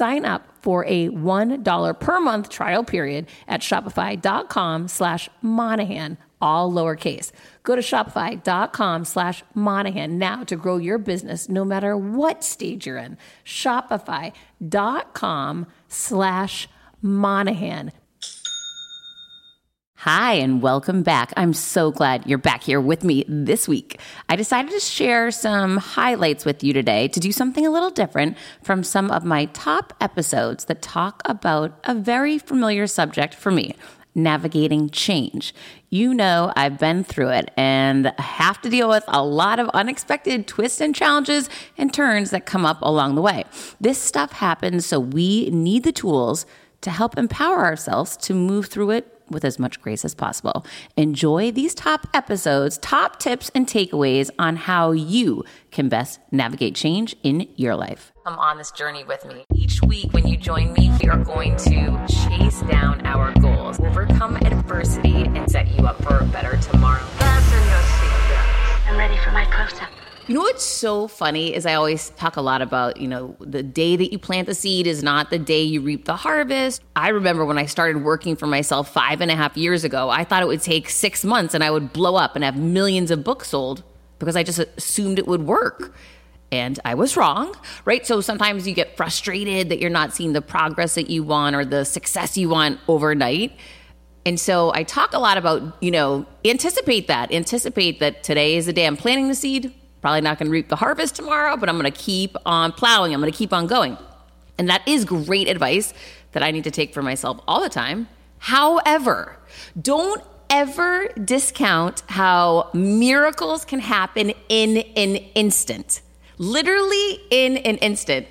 Sign up for a $1 per month trial period at shopify.com slash Monahan, all lowercase. Go to shopify.com slash Monahan now to grow your business no matter what stage you're in. Shopify.com slash Monahan. Hi, and welcome back. I'm so glad you're back here with me this week. I decided to share some highlights with you today to do something a little different from some of my top episodes that talk about a very familiar subject for me navigating change. You know, I've been through it and have to deal with a lot of unexpected twists and challenges and turns that come up along the way. This stuff happens, so we need the tools to help empower ourselves to move through it with as much grace as possible. Enjoy these top episodes, top tips and takeaways on how you can best navigate change in your life. Come on this journey with me. Each week, when you join me, we are going to chase down our goals, overcome adversity, and set you up for a better tomorrow. Fasten your seatbelts. I'm ready for my close up. You know what's so funny is I always talk a lot about, you know, the day that you plant the seed is not the day you reap the harvest. I remember when I started working for myself five and a half years ago, I thought it would take six months and I would blow up and have millions of books sold because I just assumed it would work. And I was wrong, right? So sometimes you get frustrated that you're not seeing the progress that you want or the success you want overnight. And so I talk a lot about, you know, anticipate that. Anticipate that today is the day I'm planting the seed. Probably not going to reap the harvest tomorrow, but I'm going to keep on plowing. I'm going to keep on going. And that is great advice that I need to take for myself all the time. However, don't ever discount how miracles can happen in an instant. Literally in an instant.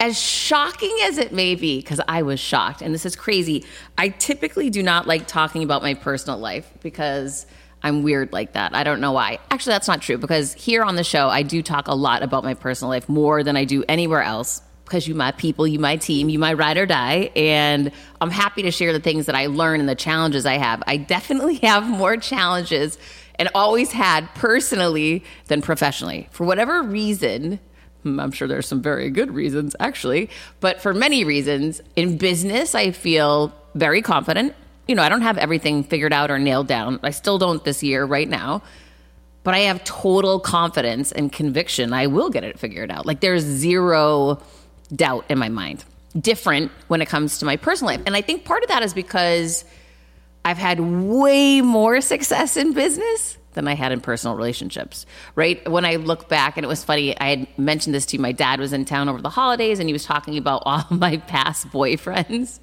As shocking as it may be, because I was shocked, and this is crazy, I typically do not like talking about my personal life because I'm weird like that. I don't know why. Actually, that's not true because here on the show, I do talk a lot about my personal life more than I do anywhere else because you my people, you my team, you my ride or die. And I'm happy to share the things that I learn and the challenges I have. I definitely have more challenges and always had personally than professionally. For whatever reason, hmm, I'm sure there's some very good reasons actually, but for many reasons, in business, I feel very confident you know, I don't have everything figured out or nailed down. I still don't this year right now. But I have total confidence and conviction I will get it figured out. Like there's zero doubt in my mind. Different when it comes to my personal life. And I think part of that is because I've had way more success in business than I had in personal relationships, right? When I look back, and it was funny, I had mentioned this to you. My dad was in town over the holidays and he was talking about all my past boyfriends.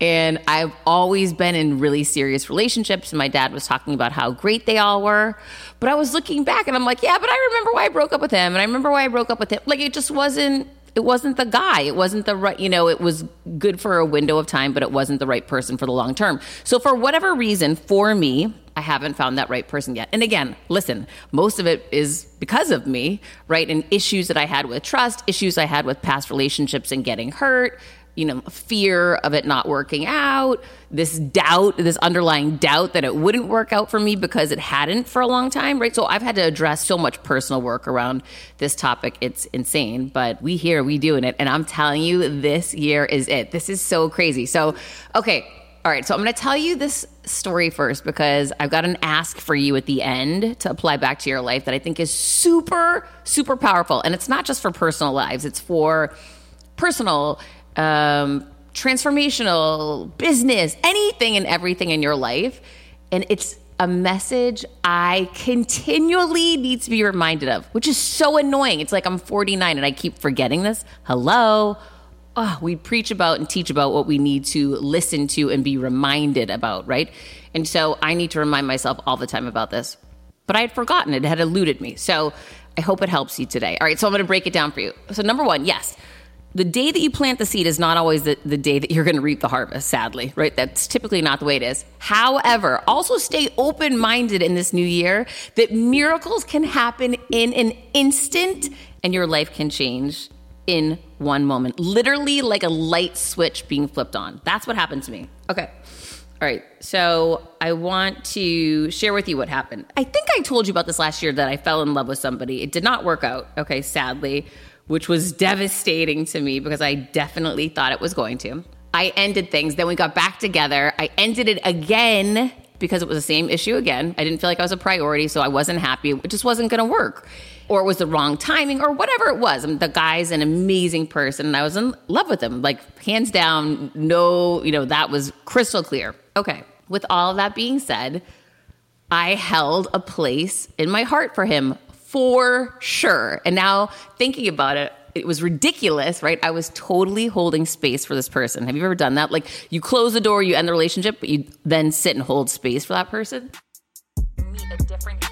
And I've always been in really serious relationships. And my dad was talking about how great they all were. But I was looking back and I'm like, yeah, but I remember why I broke up with him. And I remember why I broke up with him. Like, it just wasn't it wasn't the guy. It wasn't the right, you know, it was good for a window of time, but it wasn't the right person for the long term. So for whatever reason, for me, I haven't found that right person yet. And again, listen, most of it is because of me, right? And issues that I had with trust, issues I had with past relationships and getting hurt, you know, fear of it not working out, this doubt, this underlying doubt that it wouldn't work out for me because it hadn't for a long time, right? So I've had to address so much personal work around this topic. It's insane, but we here, we doing it. And I'm telling you, this year is it. This is so crazy. So, okay. All right. So I'm going to tell you this story first because I've got an ask for you at the end to apply back to your life that I think is super, super powerful. And it's not just for personal lives, it's for personal um, transformational, business, anything and everything in your life. And it's a message I continually need to be reminded of, which is so annoying. It's like I'm 49 and I keep forgetting this. Hello. Oh, we preach about and teach about what we need to listen to and be reminded about, right? And so I need to remind myself all the time about this. But I had forgotten it, it had eluded me. So I hope it helps you today. All right, so I'm to break it down for you. So, number one, yes, the day that you plant the seed is not always the, the day that you're going to reap the harvest, sadly, right? That's typically not the way it is. However, also stay open minded in this new year that miracles can happen in an instant and your life can change in one moment. Literally like a light switch being flipped on. That's what happened to me. Okay. All right. So I want to share with you what happened. I think I told you about this last year that I fell in love with somebody. It did not work out. Okay. Sadly which was devastating to me because I definitely thought it was going to. I ended things. Then we got back together. I ended it again because it was the same issue again. I didn't feel like I was a priority, so I wasn't happy. It just wasn't going to work. Or it was the wrong timing, or whatever it was. I mean, the guy's an amazing person, and I was in love with him. Like, hands down, no, you know, that was crystal clear. Okay. With all that being said, I held a place in my heart for him for sure. And now thinking about it, it was ridiculous, right? I was totally holding space for this person. Have you ever done that? Like you close the door, you end the relationship, but you then sit and hold space for that person? Meet a different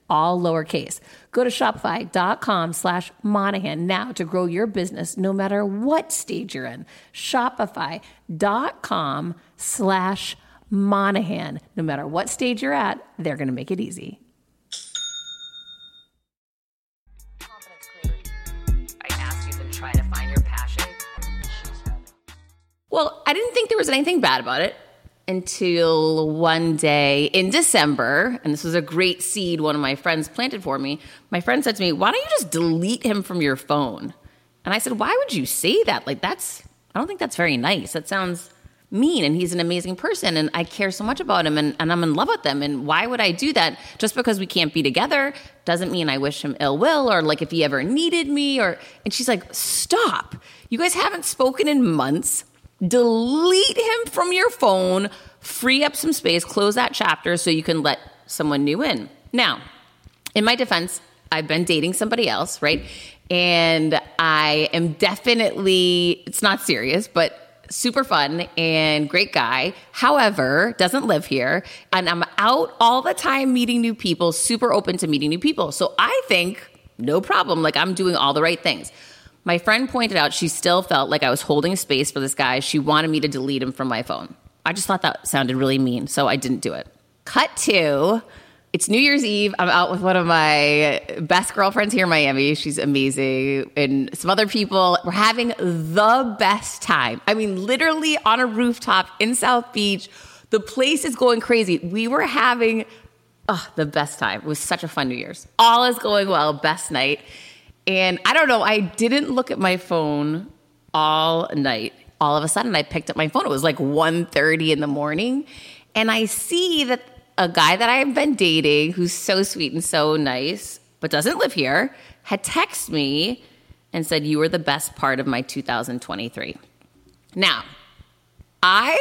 all lowercase. Go to shopify.com slash Monahan now to grow your business no matter what stage you're in. Shopify.com slash Monahan. No matter what stage you're at, they're going to make it easy. Well, I didn't think there was anything bad about it until one day in December, and this was a great seed one of my friends planted for me. My friend said to me, Why don't you just delete him from your phone? And I said, Why would you say that? Like, that's, I don't think that's very nice. That sounds mean. And he's an amazing person, and I care so much about him, and, and I'm in love with him. And why would I do that? Just because we can't be together doesn't mean I wish him ill will, or like if he ever needed me, or, and she's like, Stop. You guys haven't spoken in months delete him from your phone, free up some space, close that chapter so you can let someone new in. Now, in my defense, I've been dating somebody else, right? And I am definitely, it's not serious, but super fun and great guy. However, doesn't live here. And I'm out all the time meeting new people, super open to meeting new people. So I think no problem. Like I'm doing all the right things. My friend pointed out she still felt like I was holding space for this guy. She wanted me to delete him from my phone. I just thought that sounded really mean, so I didn't do it. Cut to it's New Year's Eve. I'm out with one of my best girlfriends here in Miami. She's amazing. And some other people. We're having the best time. I mean, literally on a rooftop in South Beach. The place is going crazy. We were having oh, the best time. It was such a fun New Year's. All is going well. Best night. And I don't know, I didn't look at my phone all night. All of a sudden I picked up my phone. It was like 1:30 in the morning. And I see that a guy that I've been dating who's so sweet and so nice, but doesn't live here, had texted me and said, You were the best part of my 2023. Now, I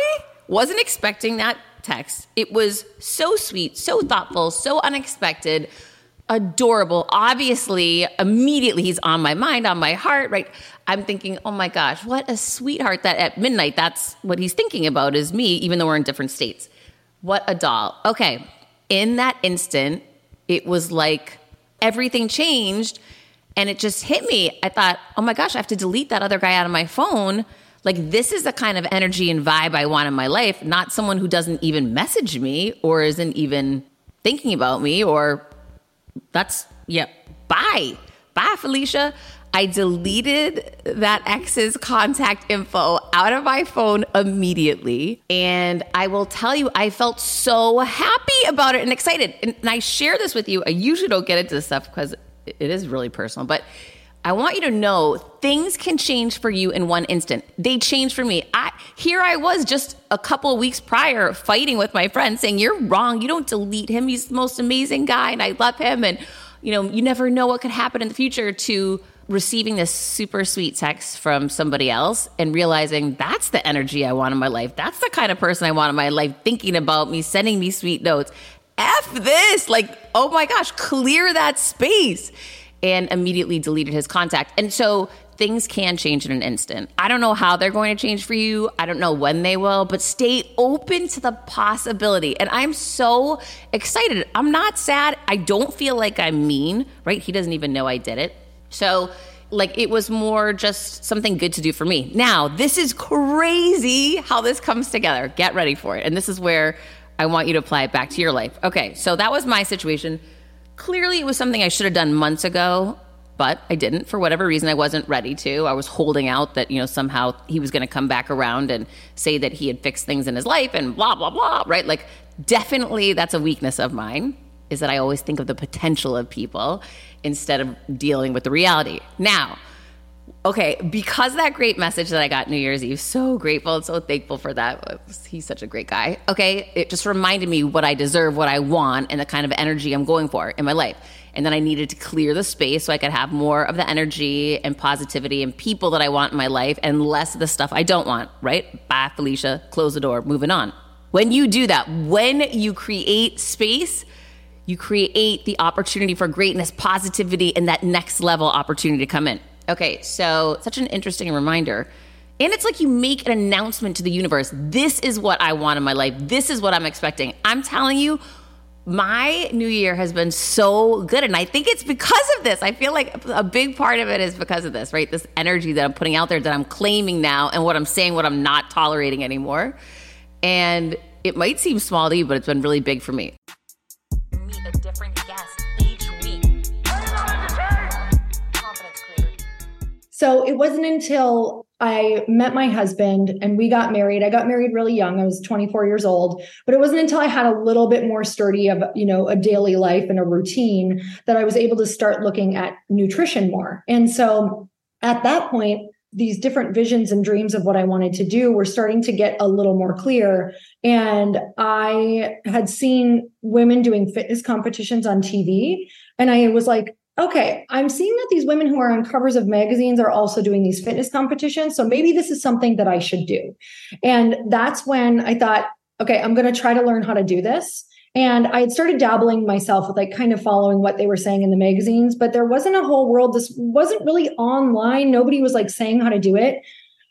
wasn't expecting that text. It was so sweet, so thoughtful, so unexpected, adorable. Obviously, immediately he's on my mind, on my heart, right? I'm thinking, oh my gosh, what a sweetheart that at midnight, that's what he's thinking about is me, even though we're in different states. What a doll. Okay. In that instant, it was like everything changed and it just hit me. I thought, oh my gosh, I have to delete that other guy out of my phone. Like, this is the kind of energy and vibe I want in my life, not someone who doesn't even message me or isn't even thinking about me or that's, yeah, bye. Bye, Felicia. I deleted that ex's contact info out of my phone immediately. And I will tell you, I felt so happy about it and excited. And, and I share this with you. I usually don't get into this stuff because it is really personal, but I want you to know things can change for you in one instant. They changed for me. I here I was just a couple weeks prior fighting with my friend saying you're wrong. You don't delete him. He's the most amazing guy and I love him and you know, you never know what could happen in the future to receiving this super sweet text from somebody else and realizing that's the energy I want in my life. That's the kind of person I want in my life thinking about me, sending me sweet notes. F this. Like, oh my gosh, clear that space. And immediately deleted his contact. And so things can change in an instant. I don't know how they're going to change for you. I don't know when they will, but stay open to the possibility. And I'm so excited. I'm not sad. I don't feel like I'm mean, right? He doesn't even know I did it. So, like, it was more just something good to do for me. Now, this is crazy how this comes together. Get ready for it. And this is where I want you to apply it back to your life. Okay, so that was my situation. Clearly, it was something I should have done months ago, but I didn't. For whatever reason, I wasn't ready to. I was holding out that, you know, somehow he was going to come back around and say that he had fixed things in his life and blah, blah, blah, right? Like, definitely that's a weakness of mine, is that I always think of the potential of people instead of dealing with the reality. Now, okay, because that great message that I got New Year's Eve, so grateful and so thankful for that. He's such a great guy. Okay, it just reminded me what I deserve, what I want, and the kind of energy I'm going for in my life. And then I needed to clear the space so I could have more of the energy and positivity and people that I want in my life and less of the stuff I don't want, right? Bye, Felicia, close the door, moving on. When you do that, when you create space, you create the opportunity for greatness, positivity, and that next level opportunity to come in. Okay, so such an interesting reminder. And it's like you make an announcement to the universe this is what I want in my life, this is what I'm expecting. I'm telling you, my new year has been so good. And I think it's because of this. I feel like a big part of it is because of this, right? This energy that I'm putting out there that I'm claiming now and what I'm saying, what I'm not tolerating anymore. And it might seem small to you, but it's been really big for me. So it wasn't until I met my husband and we got married. I got married really young. I was 24 years old, but it wasn't until I had a little bit more sturdy of, you know, a daily life and a routine that I was able to start looking at nutrition more. And so at that point, these different visions and dreams of what I wanted to do were starting to get a little more clear. And I had seen women doing fitness competitions on TV. And I was like, okay, I'm seeing that these women who are on covers of magazines are also doing these fitness competitions. So maybe this is something that I should do. And that's when I thought, okay, I'm going to try to learn how to do this. And I had started dabbling myself with like kind of following what they were saying in the magazines, but there wasn't a whole world. This wasn't really online. Nobody was like saying how to do it.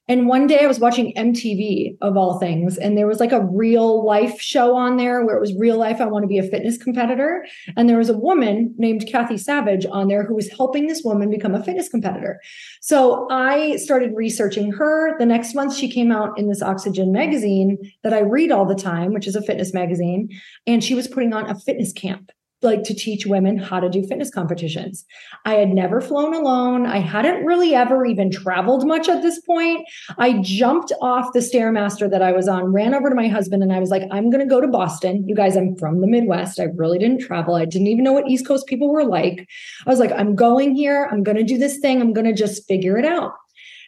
And one day I was watching MTV of all things, and there was like a real life show on there where it was real life. I want to be a fitness competitor. And there was a woman named Kathy Savage on there who was helping this woman become a fitness competitor. So I started researching her. The next month, she came out in this Oxygen magazine that I read all the time, which is a fitness magazine. And she was putting on a fitness camp like to teach women how to do fitness competitions. I had never flown alone. I hadn't really ever even traveled much at this point. I jumped off the Stairmaster that I was on, ran over to my husband, and I was like, I'm going to go to Boston. You guys, I'm from the Midwest. I really didn't travel. I didn't even know what East Coast people were like. I was like, I'm going here. I'm going to do this thing. I'm going to just figure it out.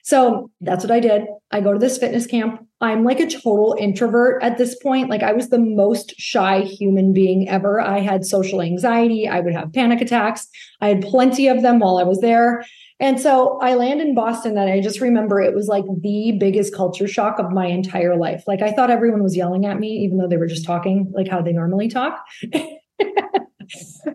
So that's what I did. I go to this fitness camp. I'm like a total introvert at this point. Like I was the most shy human being ever. I had social anxiety. I would have panic attacks. I had plenty of them while I was there. And so I land in Boston and I just remember it was like the biggest culture shock of my entire life. Like I thought everyone was yelling at me, even though they were just talking like how they normally talk.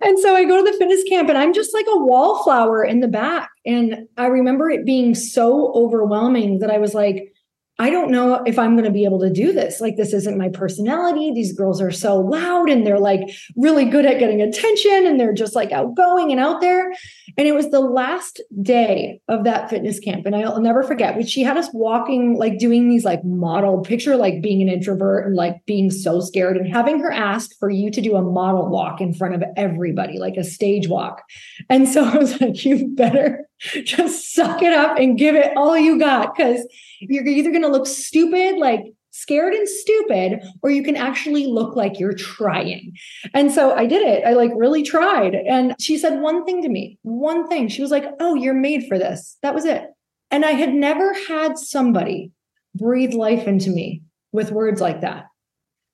and so I go to the fitness camp and I'm just like a wallflower in the back. And I remember it being so overwhelming that I was like, I don't know if I'm going to be able to do this. Like, this isn't my personality. These girls are so loud and they're like really good at getting attention and they're just like outgoing and out there. And it was the last day of that fitness camp. And I'll never forget, which she had us walking, like doing these like model picture, like being an introvert and like being so scared and having her ask for you to do a model walk in front of everybody, like a stage walk. And so I was like, you better just suck it up and give it all you got because you're either going to look stupid, like scared and stupid, or you can actually look like you're trying. And so I did it. I like really tried. And she said one thing to me, one thing. She was like, Oh, you're made for this. That was it. And I had never had somebody breathe life into me with words like that.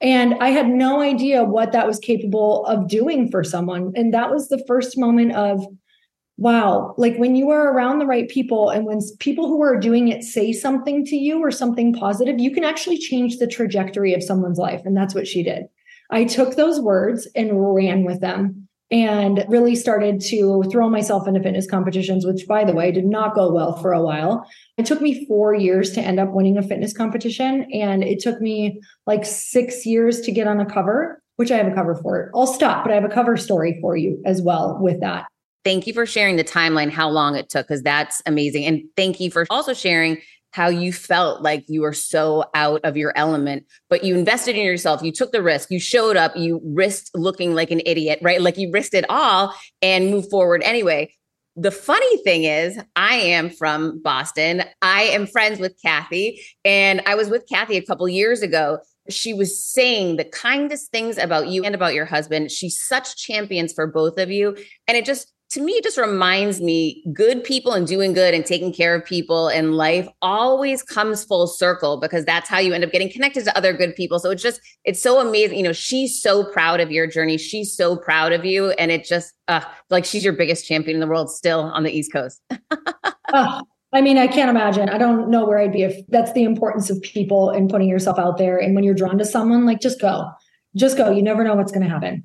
And I had no idea what that was capable of doing for someone. And that was the first moment of, wow, like when you are around the right people and when people who are doing it say something to you or something positive, you can actually change the trajectory of someone's life. And that's what she did. I took those words and ran with them and really started to throw myself into fitness competitions, which, by the way, did not go well for a while. It took me four years to end up winning a fitness competition. And it took me like six years to get on a cover, which I have a cover for. I'll stop, but I have a cover story for you as well with that. Thank you for sharing the timeline, how long it took, because that's amazing. And thank you for also sharing how you felt like you were so out of your element, but you invested in yourself. You took the risk. You showed up. You risked looking like an idiot, right? Like you risked it all and moved forward anyway. The funny thing is, I am from Boston. I am friends with Kathy, and I was with Kathy a couple years ago. She was saying the kindest things about you and about your husband. She's such champions for both of you. And it just to me, it just reminds me good people and doing good and taking care of people in life always comes full circle because that's how you end up getting connected to other good people. So it's just, it's so amazing. You know, she's so proud of your journey. She's so proud of you. And it just, uh, like she's your biggest champion in the world still on the East Coast. oh, I mean, I can't imagine. I don't know where I'd be if that's the importance of people and putting yourself out there. And when you're drawn to someone, like just go, just go. You never know what's going to happen.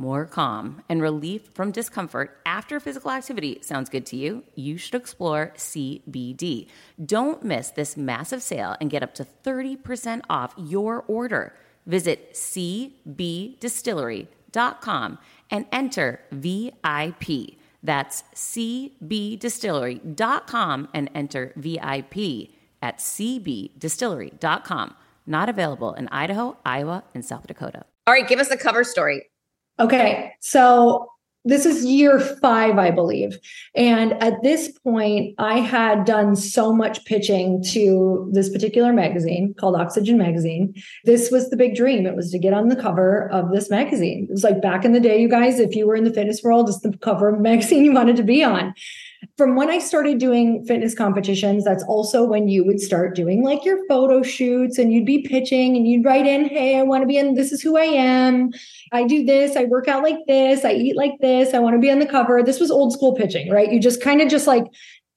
more calm, and relief from discomfort after physical activity sounds good to you, you should explore CBD. Don't miss this massive sale and get up to 30% off your order. Visit cbdistillery.com and enter VIP. That's cbdistillery.com and enter VIP at cbdistillery.com. Not available in Idaho, Iowa, and South Dakota. All right, give us a cover story. Okay. So this is year five, I believe. And at this point, I had done so much pitching to this particular magazine called Oxygen Magazine. This was the big dream. It was to get on the cover of this magazine. It was like back in the day, you guys, if you were in the fitness world, it's the cover magazine you wanted to be on. From when I started doing fitness competitions, that's also when you would start doing like your photo shoots and you'd be pitching and you'd write in, Hey, I want to be in, this is who I am. I do this, I work out like this, I eat like this, I want to be on the cover. This was old school pitching, right? You just kind of just like,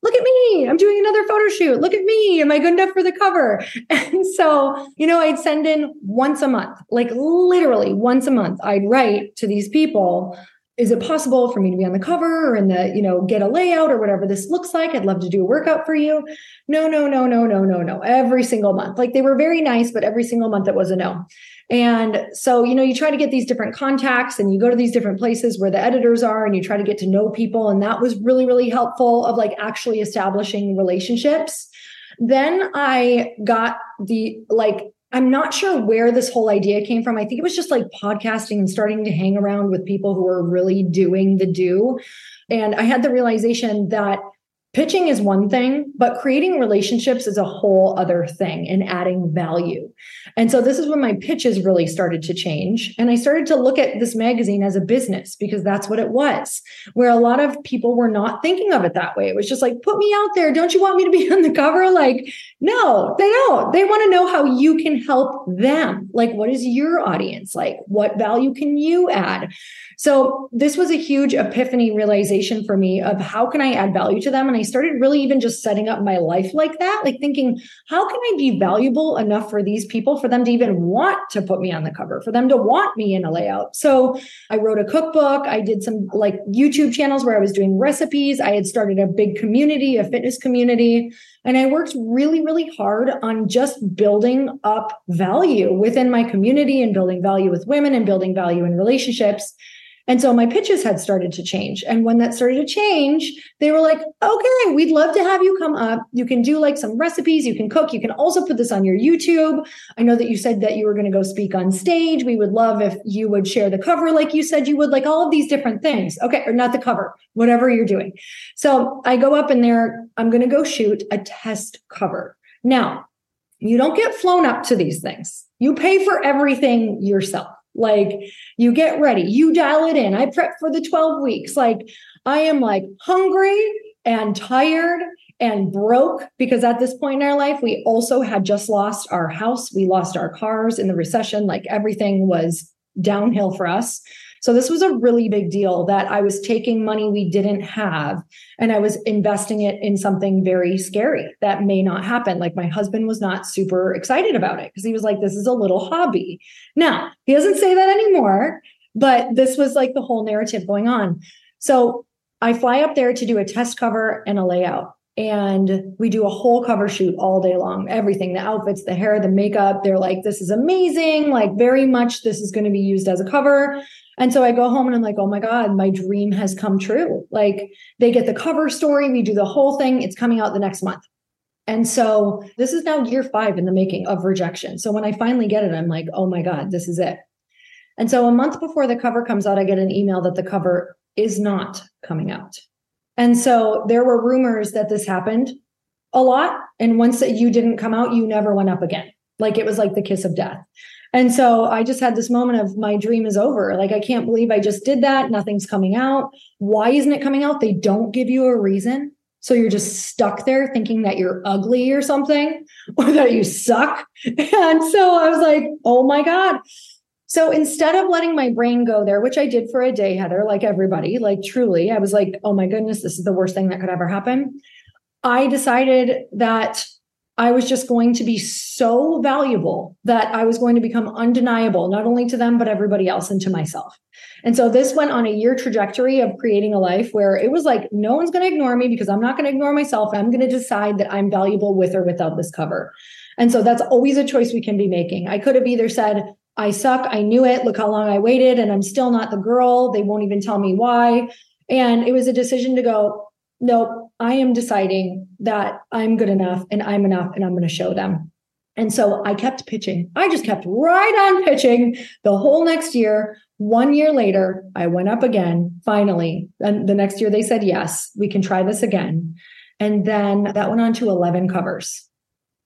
look at me, I'm doing another photo shoot. Look at me, am I good enough for the cover? And so, you know, I'd send in once a month, like literally once a month, I'd write to these people is it possible for me to be on the cover or in the you know get a layout or whatever this looks like? I'd love to do a workout for you. No no no no no no no. Every single month. Like they were very nice but every single month it was a no. And so you know you try to get these different contacts and you go to these different places where the editors are and you try to get to know people. And that was really really helpful of like actually establishing relationships. Then i got the like I'm not sure where this whole idea came from. I think it was just like podcasting and starting to hang around with people who are really doing the do. And I had the realization that pitching is one thing, but creating relationships is a whole other thing and adding value. And so this is when my pitches really started to change. And I started to look at this magazine as a business because that's what it was, where a lot of people were not thinking of it that way. It was just like, put me out there. Don't you want me to be on the cover? Like, no, they don't. They want to know how you can help them. Like, what is your audience like? What value can you add? So this was a huge epiphany realization for me of how can I add value to them? And I started really even just setting up my life like that, like thinking, how can I be valuable enough for these people for them to even want to put me on the cover, for them to want me in a layout? So I wrote a cookbook. I did some like YouTube channels where I was doing recipes. I had started a big community, a fitness community. And I worked really, really hard on just building up value within my community and building value with women and building value in relationships. And so my pitches had started to change. And when that started to change, they were like, okay, we'd love to have you come up. You can do like some recipes, you can cook, you can also put this on your YouTube. I know that you said that you were going to go speak on stage. We would love if you would share the cover like you said you would, like all of these different things. Okay, or not the cover, whatever you're doing. So I go up in there, I'm going to go shoot a test cover. Now, you don't get flown up to these things. You pay for everything yourself. Like you get ready, you dial it in. I prep for the 12 weeks. Like I am like hungry and tired and broke because at this point in our life, we also had just lost our house. We lost our cars in the recession. Like everything was downhill for us. So this was a really big deal that I was taking money we didn't have and I was investing it in something very scary that may not happen. Like my husband was not super excited about it because he was like, this is a little hobby. Now, he doesn't say that anymore, but this was like the whole narrative going on. So I fly up there to do a test cover and a layout and we do a whole cover shoot all day long everything the outfits the hair the makeup they're like this is amazing like very much this is going to be used as a cover and so I go home and I'm like, oh my God, my dream has come true. Like they get the cover story, we do the whole thing, it's coming out the next month. And so this is now year five in the making of rejection. So when I finally get it, I'm like, oh my God, this is it. And so a month before the cover comes out, I get an email that the cover is not coming out. And so there were rumors that this happened a lot. And once that you didn't come out, you never went up again. Like it was like the kiss of death. And so I just had this moment of my dream is over. Like, I can't believe I just did that. Nothing's coming out. Why isn't it coming out? They don't give you a reason. So you're just stuck there thinking that you're ugly or something or that you suck. And so I was like, oh my God. So instead of letting my brain go there, which I did for a day, Heather, like everybody, like truly, I was like, oh my goodness, this is the worst thing that could ever happen. I decided that I was just going to be so valuable that I was going to become undeniable, not only to them, but everybody else and to myself. And so this went on a year trajectory of creating a life where it was like, no one's going to ignore me because I'm not going to ignore myself. I'm going to decide that I'm valuable with or without this cover. And so that's always a choice we can be making. I could have either said, I suck. I knew it. Look how long I waited and I'm still not the girl. They won't even tell me why. And it was a decision to go, nope, I am deciding that I'm good enough and I'm enough and I'm going to show them. And so I kept pitching. I just kept right on pitching the whole next year. One year later, I went up again, finally. And the next year they said, yes, we can try this again. And then that went on to 11 covers.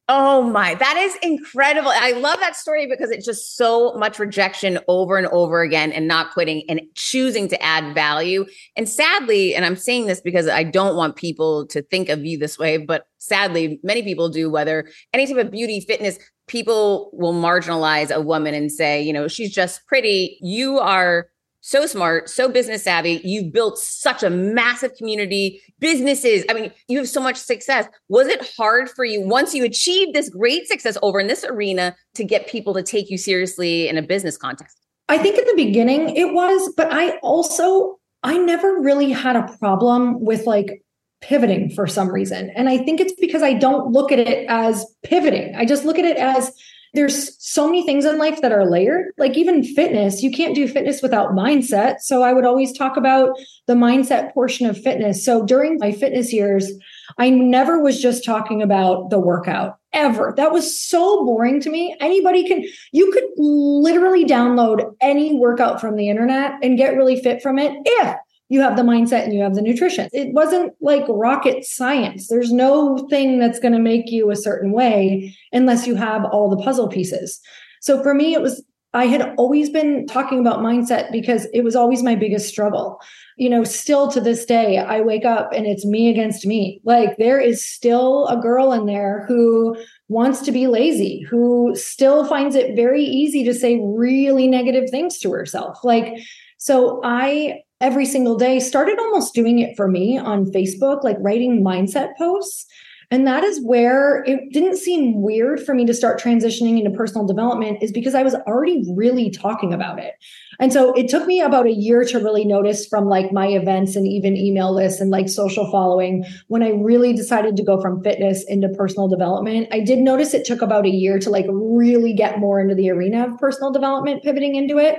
Oh my, that is incredible. I love that story because it's just so much rejection over and over again and not quitting and choosing to add value. And sadly, and I'm saying this because I don't want people to think of you this way, but sadly, many people do, whether any type of beauty, fitness, people will marginalize a woman and say, you know, she's just pretty. You are so smart, so business savvy. You've built such a massive community, businesses. I mean, you have so much success. Was it hard for you once you achieved this great success over in this arena to get people to take you seriously in a business context? I think at the beginning it was, but I also, I never really had a problem with like pivoting for some reason. And I think it's because I don't look at it as pivoting. I just look at it as there's so many things in life that are layered. Like even fitness, you can't do fitness without mindset. So I would always talk about the mindset portion of fitness. So during my fitness years, I never was just talking about the workout ever. That was so boring to me. Anybody can, you could literally download any workout from the internet and get really fit from it if you have the mindset and you have the nutrition. It wasn't like rocket science. There's no thing that's going to make you a certain way unless you have all the puzzle pieces. So for me, it was, I had always been talking about mindset because it was always my biggest struggle. You know, still to this day, I wake up and it's me against me. Like there is still a girl in there who wants to be lazy, who still finds it very easy to say really negative things to herself. Like, so I every single day, started almost doing it for me on Facebook, like writing mindset posts. And that is where it didn't seem weird for me to start transitioning into personal development, is because I was already really talking about it. And so it took me about a year to really notice from like my events and even email lists and like social following when I really decided to go from fitness into personal development. I did notice it took about a year to like really get more into the arena of personal development, pivoting into it.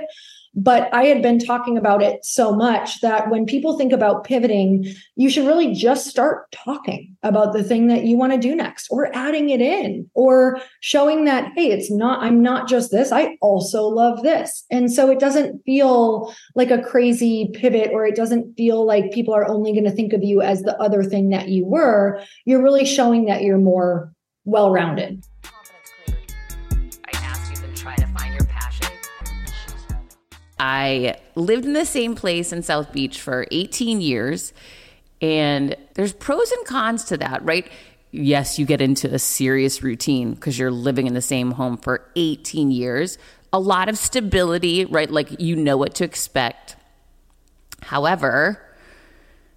But I had been talking about it so much that when people think about pivoting, you should really just start talking about the thing that you want to do next or adding it in or showing that, hey, it's not, I'm not just this, I also love this. And so it doesn't feel like a crazy pivot or it doesn't feel like people are only going to think of you as the other thing that you were. You're really showing that you're more well rounded. I lived in the same place in South Beach for 18 years. And there's pros and cons to that, right? Yes, you get into a serious routine because you're living in the same home for 18 years. A lot of stability, right? Like you know what to expect. However,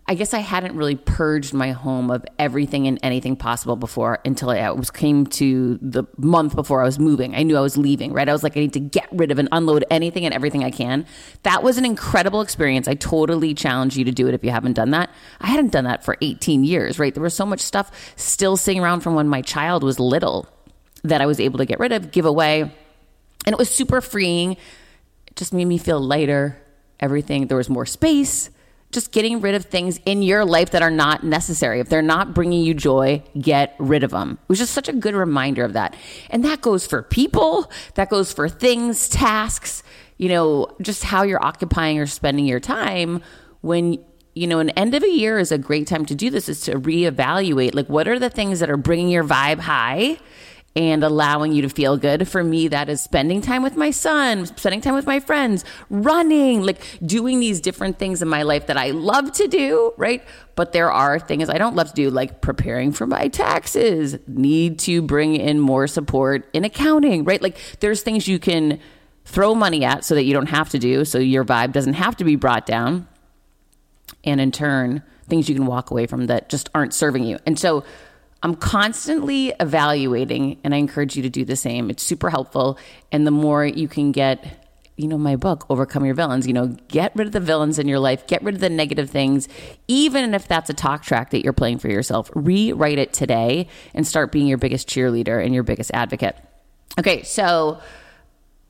I guess I hadn't really purged my home of everything and anything possible before until I was came to the month before I was moving. I knew I was leaving, right? I was like, I need to get rid of and unload anything and everything I can. That was an incredible experience. I totally challenge you to do it if you haven't done that. I hadn't done that for 18 years, right? There was so much stuff still sitting around from when my child was little that I was able to get rid of, give away. And it was super freeing. It just made me feel lighter. Everything, there was more space just getting rid of things in your life that are not necessary. If they're not bringing you joy, get rid of them. It was just such a good reminder of that. And that goes for people, that goes for things, tasks, you know, just how you're occupying or spending your time when you know, an end of a year is a great time to do this is to reevaluate like what are the things that are bringing your vibe high and allowing you to feel good. For me, that is spending time with my son, spending time with my friends, running, like doing these different things in my life that I love to do, right? But there are things I don't love to do, like preparing for my taxes, need to bring in more support in accounting, right? Like there's things you can throw money at so that you don't have to do, so your vibe doesn't have to be brought down. And in turn, things you can walk away from that just aren't serving you. And so, I'm constantly evaluating, and I encourage you to do the same. It's super helpful. And the more you can get, you know, my book, Overcome Your Villains, you know, get rid of the villains in your life, get rid of the negative things, even if that's a talk track that you're playing for yourself. Rewrite it today and start being your biggest cheerleader and your biggest advocate. Okay, so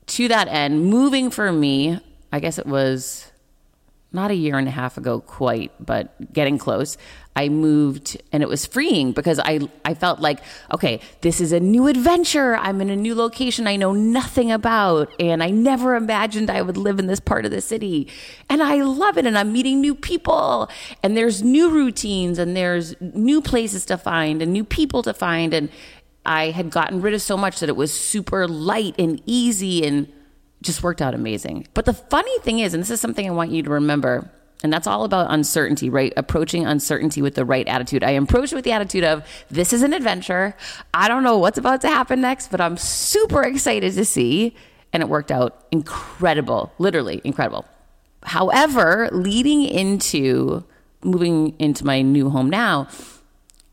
to that end, moving for me, I guess it was not a year and a half ago quite, but getting close. I moved and it was freeing because I I felt like, okay, this is a new adventure. I'm in a new location I know nothing about and I never imagined I would live in this part of the city. And I love it and I'm meeting new people and there's new routines and there's new places to find and new people to find and I had gotten rid of so much that it was super light and easy and just worked out amazing. But the funny thing is, and this is something I want you to remember, and that's all about uncertainty, right? Approaching uncertainty with the right attitude. I approach it with the attitude of this is an adventure. I don't know what's about to happen next, but I'm super excited to see. And it worked out incredible, literally incredible. However, leading into moving into my new home now,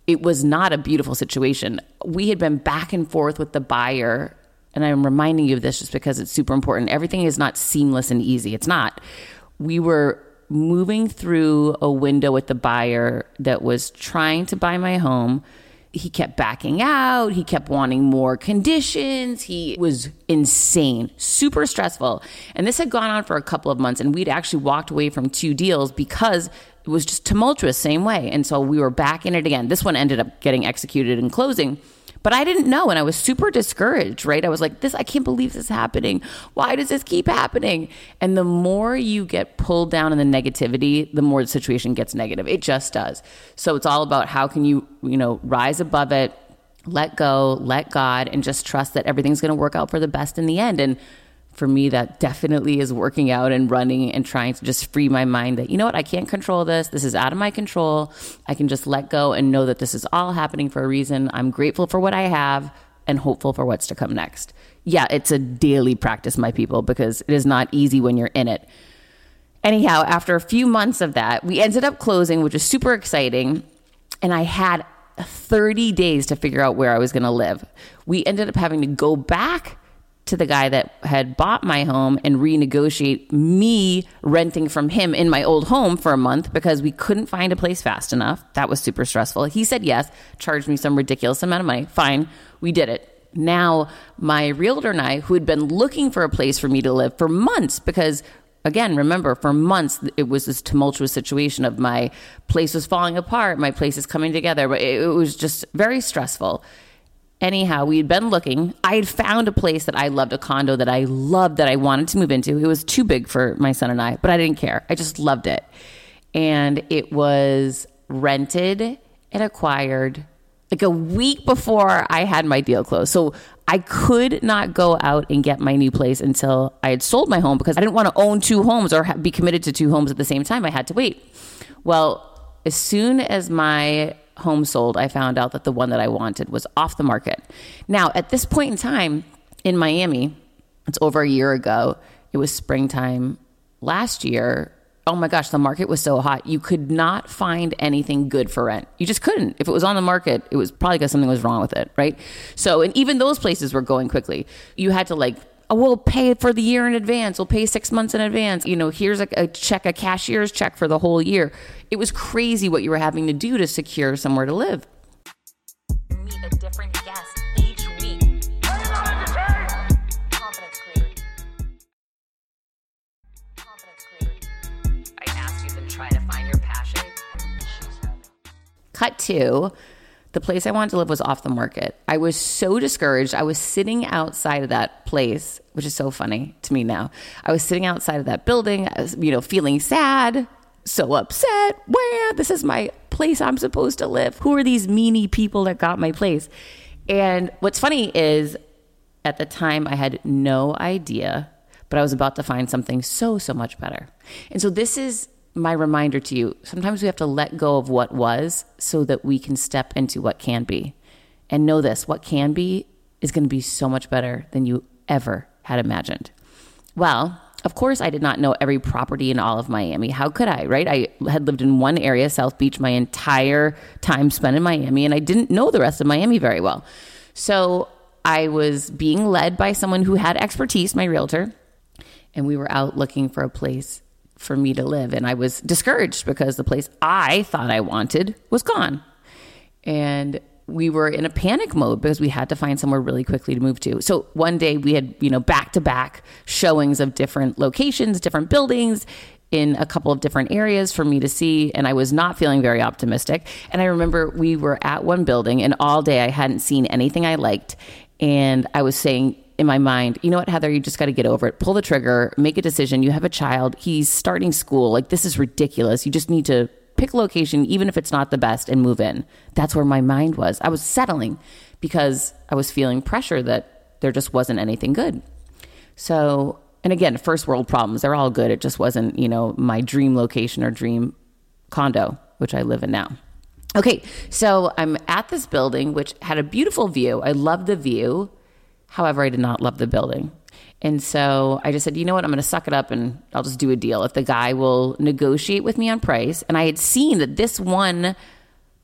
it was not a beautiful situation. We had been back and forth with the buyer, and I'm reminding you of this just because it's super important. Everything is not seamless and easy. It's not. We were moving through a window with the buyer that was trying to buy my home. He kept backing out. He kept wanting more conditions. He was insane, super stressful. And this had gone on for a couple of months, and we'd actually walked away from two deals because it was just tumultuous, same way. And so we were back in it again. This one ended up getting executed and closing. But I didn't know, and I was super discouraged, right? I was like, this, I can't believe this is happening. Why does this keep happening? And the more you get pulled down in the negativity, the more the situation gets negative. It just does. So it's all about how can you, you know, rise above it, let go, let God, and just trust that everything's going to work out for the best in the end. And for me, that definitely is working out and running and trying to just free my mind that, you know what, I can't control this. This is out of my control. I can just let go and know that this is all happening for a reason. I'm grateful for what I have and hopeful for what's to come next. Yeah, it's a daily practice, my people, because it is not easy when you're in it. Anyhow, after a few months of that, we ended up closing, which was super exciting. And I had 30 days to figure out where I was going to live. We ended up having to go back to the guy that had bought my home and renegotiate me renting from him in my old home for a month because we couldn't find a place fast enough. That was super stressful. He said yes, charged me some ridiculous amount of money. Fine, we did it. Now, my realtor and I, who had been looking for a place for me to live for months because again, remember, for months it was this tumultuous situation of my place was falling apart, my place is coming together, but it, was just very stressful. Anyhow, we had been looking. I had found a place that I loved, a condo that I loved, that I wanted to move into. It was too big for my son and I, but I didn't care. I just loved it. And it was rented and acquired like a week before I had my deal closed. So I could not go out and get my new place until I had sold my home because I didn't want to own two homes or be committed to two homes at the same time. I had to wait. Well, as soon as my home sold, I found out that the one that I wanted was off the market. Now, at this point in time in Miami, it's over a year ago, it was springtime last year. Oh my gosh, the market was so hot. You could not find anything good for rent. You just couldn't. If it was on the market, it was probably because something was wrong with it, right? So, and even those places were going quickly. You had to like oh, we'll pay for the year in advance. We'll pay six months in advance. You know, here's a, a, check, a cashier's check for the whole year. It was crazy what you were having to do to secure somewhere to live. Meet a different guest each week. Confidence Creator. Confidence Creator. I asked you to try to find your passion. Cut to the place I wanted to live was off the market. I was so discouraged. I was sitting outside of that place, which is so funny to me now. I was sitting outside of that building, you know, feeling sad, so upset. Where this is my place I'm supposed to live. Who are these meanie people that got my place? And what's funny is at the time I had no idea, but I was about to find something so, so much better. And so this is my reminder to you sometimes we have to let go of what was so that we can step into what can be. And know this what can be is going to be so much better than you ever had imagined. Well, of course, I did not know every property in all of Miami. How could I, right? I had lived in one area, South Beach, my entire time spent in Miami, and I didn't know the rest of Miami very well. So I was being led by someone who had expertise, my realtor, and we were out looking for a place for me to live. And I was discouraged because the place I thought I wanted was gone. And we were in a panic mode because we had to find somewhere really quickly to move to. So one day we had, you know, back to back showings of different locations, different buildings in a couple of different areas for me to see. And I was not feeling very optimistic. And I remember we were at one building and all day I hadn't seen anything I liked. And I was saying, in my mind, you know what, Heather, you just got to get over it. Pull the trigger, make a decision. You have a child. He's starting school. Like, this is ridiculous. You just need to pick a location, even if it's not the best, and move in. That's where my mind was. I was settling because I was feeling pressure that there just wasn't anything good. So, and again, first world problems, they're all good. It just wasn't, you know, my dream location or dream condo, which I live in now. Okay, so I'm at this building, which had a beautiful view. I love the view. However, I did not love the building. And so I just said, you know what? I'm going to suck it up and I'll just do a deal. If the guy will negotiate with me on price, and I had seen that this one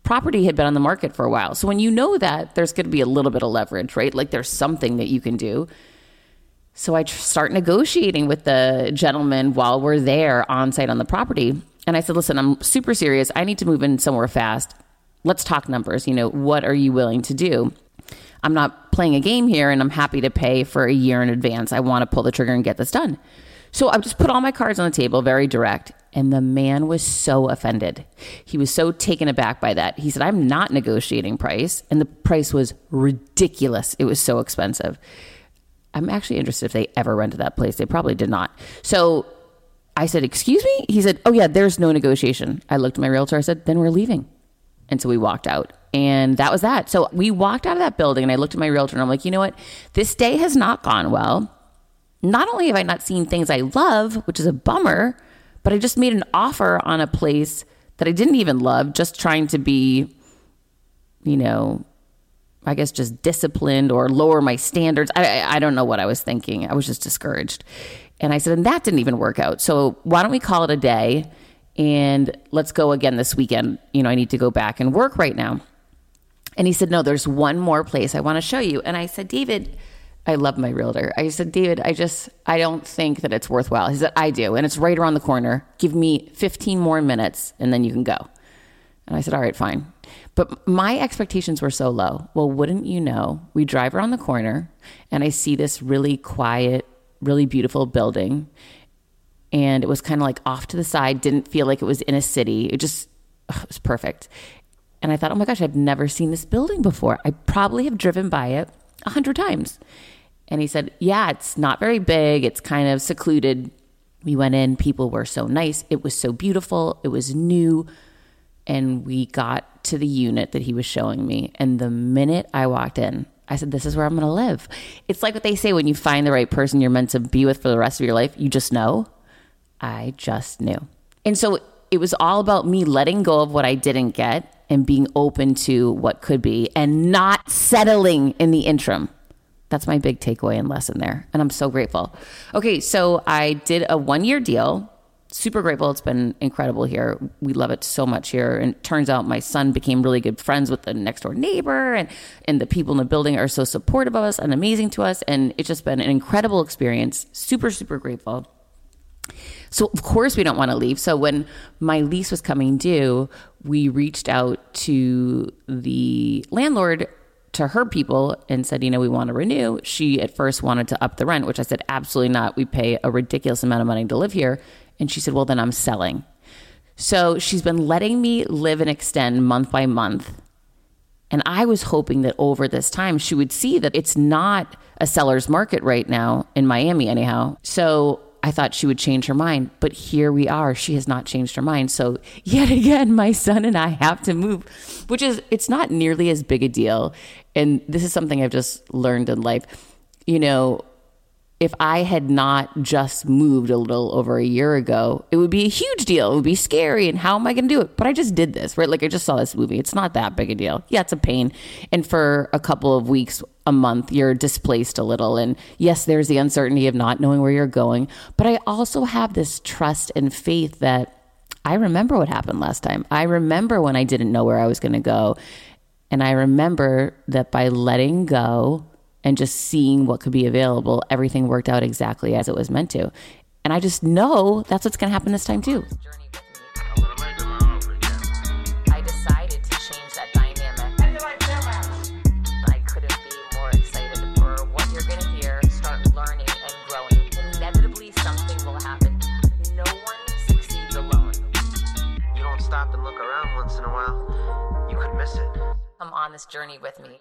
property had been on the market for a while. So when you know that, there's going to be a little bit of leverage, right? Like there's something that you can do. So I start negotiating with the gentleman while we're there on site on the property. And I said, listen, I'm super serious. I need to move in somewhere fast. Let's talk numbers. You know, what are you willing to do? I'm not playing a game here and I'm happy to pay for a year in advance. I want to pull the trigger and get this done. So I just put all my cards on the table, very direct. And the man was so offended. He was so taken aback by that. He said, I'm not negotiating price. And the price was ridiculous. It was so expensive. I'm actually interested if they ever rented that place. They probably did not. So I said, Excuse me? He said, Oh, yeah, there's no negotiation. I looked at my realtor. I said, Then we're leaving. And so we walked out. And that was that. So we walked out of that building and I looked at my realtor and I'm like, You know what? This day has not gone well. Not only have I not seen things I love, which is a bummer, but I just made an offer on a place that I didn't even love, just trying to be, you know, I guess just disciplined or lower my standards. I, I, I don't know what I was thinking. I was just discouraged. And I said, and that didn't even work out. So why don't we call it a day and let's go again this weekend? You know, I need to go back and work right now. And he said, no, there's one more place I want to show you. And I said, David, I love my realtor. I said, David, I just, I don't think that it's worthwhile. He said, I do. And it's right around the corner. Give me 15 more minutes and then you can go. And I said, all right, fine. But my expectations were so low. Well, wouldn't you know, we drive around the corner and I see this really quiet, really beautiful building. And it was kind of like off to the side, didn't feel like it was in a city. It just it was perfect. And I thought, oh my gosh, I've never seen this building before. I probably have driven by it a hundred times. And he said, yeah, it's not very big. It's kind of secluded. We went in, people were so nice. It was so beautiful. It was new. And we got to the unit that he was showing me. And the minute I walked in, I said, This is where I'm going to live. It's like what they say when you find the right person you're meant to be with for the rest of your life, you just know. I just knew. And so it was all about me letting go of what I didn't get and being open to what could be and not settling in the interim. That's my big takeaway and lesson there. And I'm so grateful. Okay, so I did a one year deal. Super grateful. It's been incredible here. We love it so much here. And it turns out my son became really good friends with the next door neighbor, and, and the people in the building are so supportive of us and amazing to us. And it's just been an incredible experience. Super, super grateful. So, of course, we don't want to leave. So, when my lease was coming due, we reached out to the landlord, to her people, and said, you know, we want to renew. She at first wanted to up the rent, which I said, absolutely not. We pay a ridiculous amount of money to live here. And she said, well, then I'm selling. So, she's been letting me live and extend month by month. And I was hoping that over this time she would see that it's not a seller's market right now in Miami, anyhow. So I thought she would change her mind, but here we are. She has not changed her mind. So, yet again, my son and I have to move, which is, it's not nearly as big a deal. And this is something I've just learned in life. You know, if I had not just moved a little over a year ago, it would be a huge deal. It would be scary. And how am I going to do it? But I just did this, right? Like I just saw this movie. It's not that big a deal. Yeah, it's a pain. And for a couple of weeks, a month, you're displaced a little. And yes, there's the uncertainty of not knowing where you're going. But I also have this trust and faith that I remember what happened last time. I remember when I didn't know where I was going to go. And I remember that by letting go, and just seeing what could be available, everything worked out exactly as it was meant to. And I just know that's what's going to happen this time too. I decided to change that dynamic. I couldn't be more excited for what you're going to hear, start learning and growing. Inevitably, something will happen. No one succeeds alone. You don't stop and look around once in a while, you could miss it. Come on this journey with me.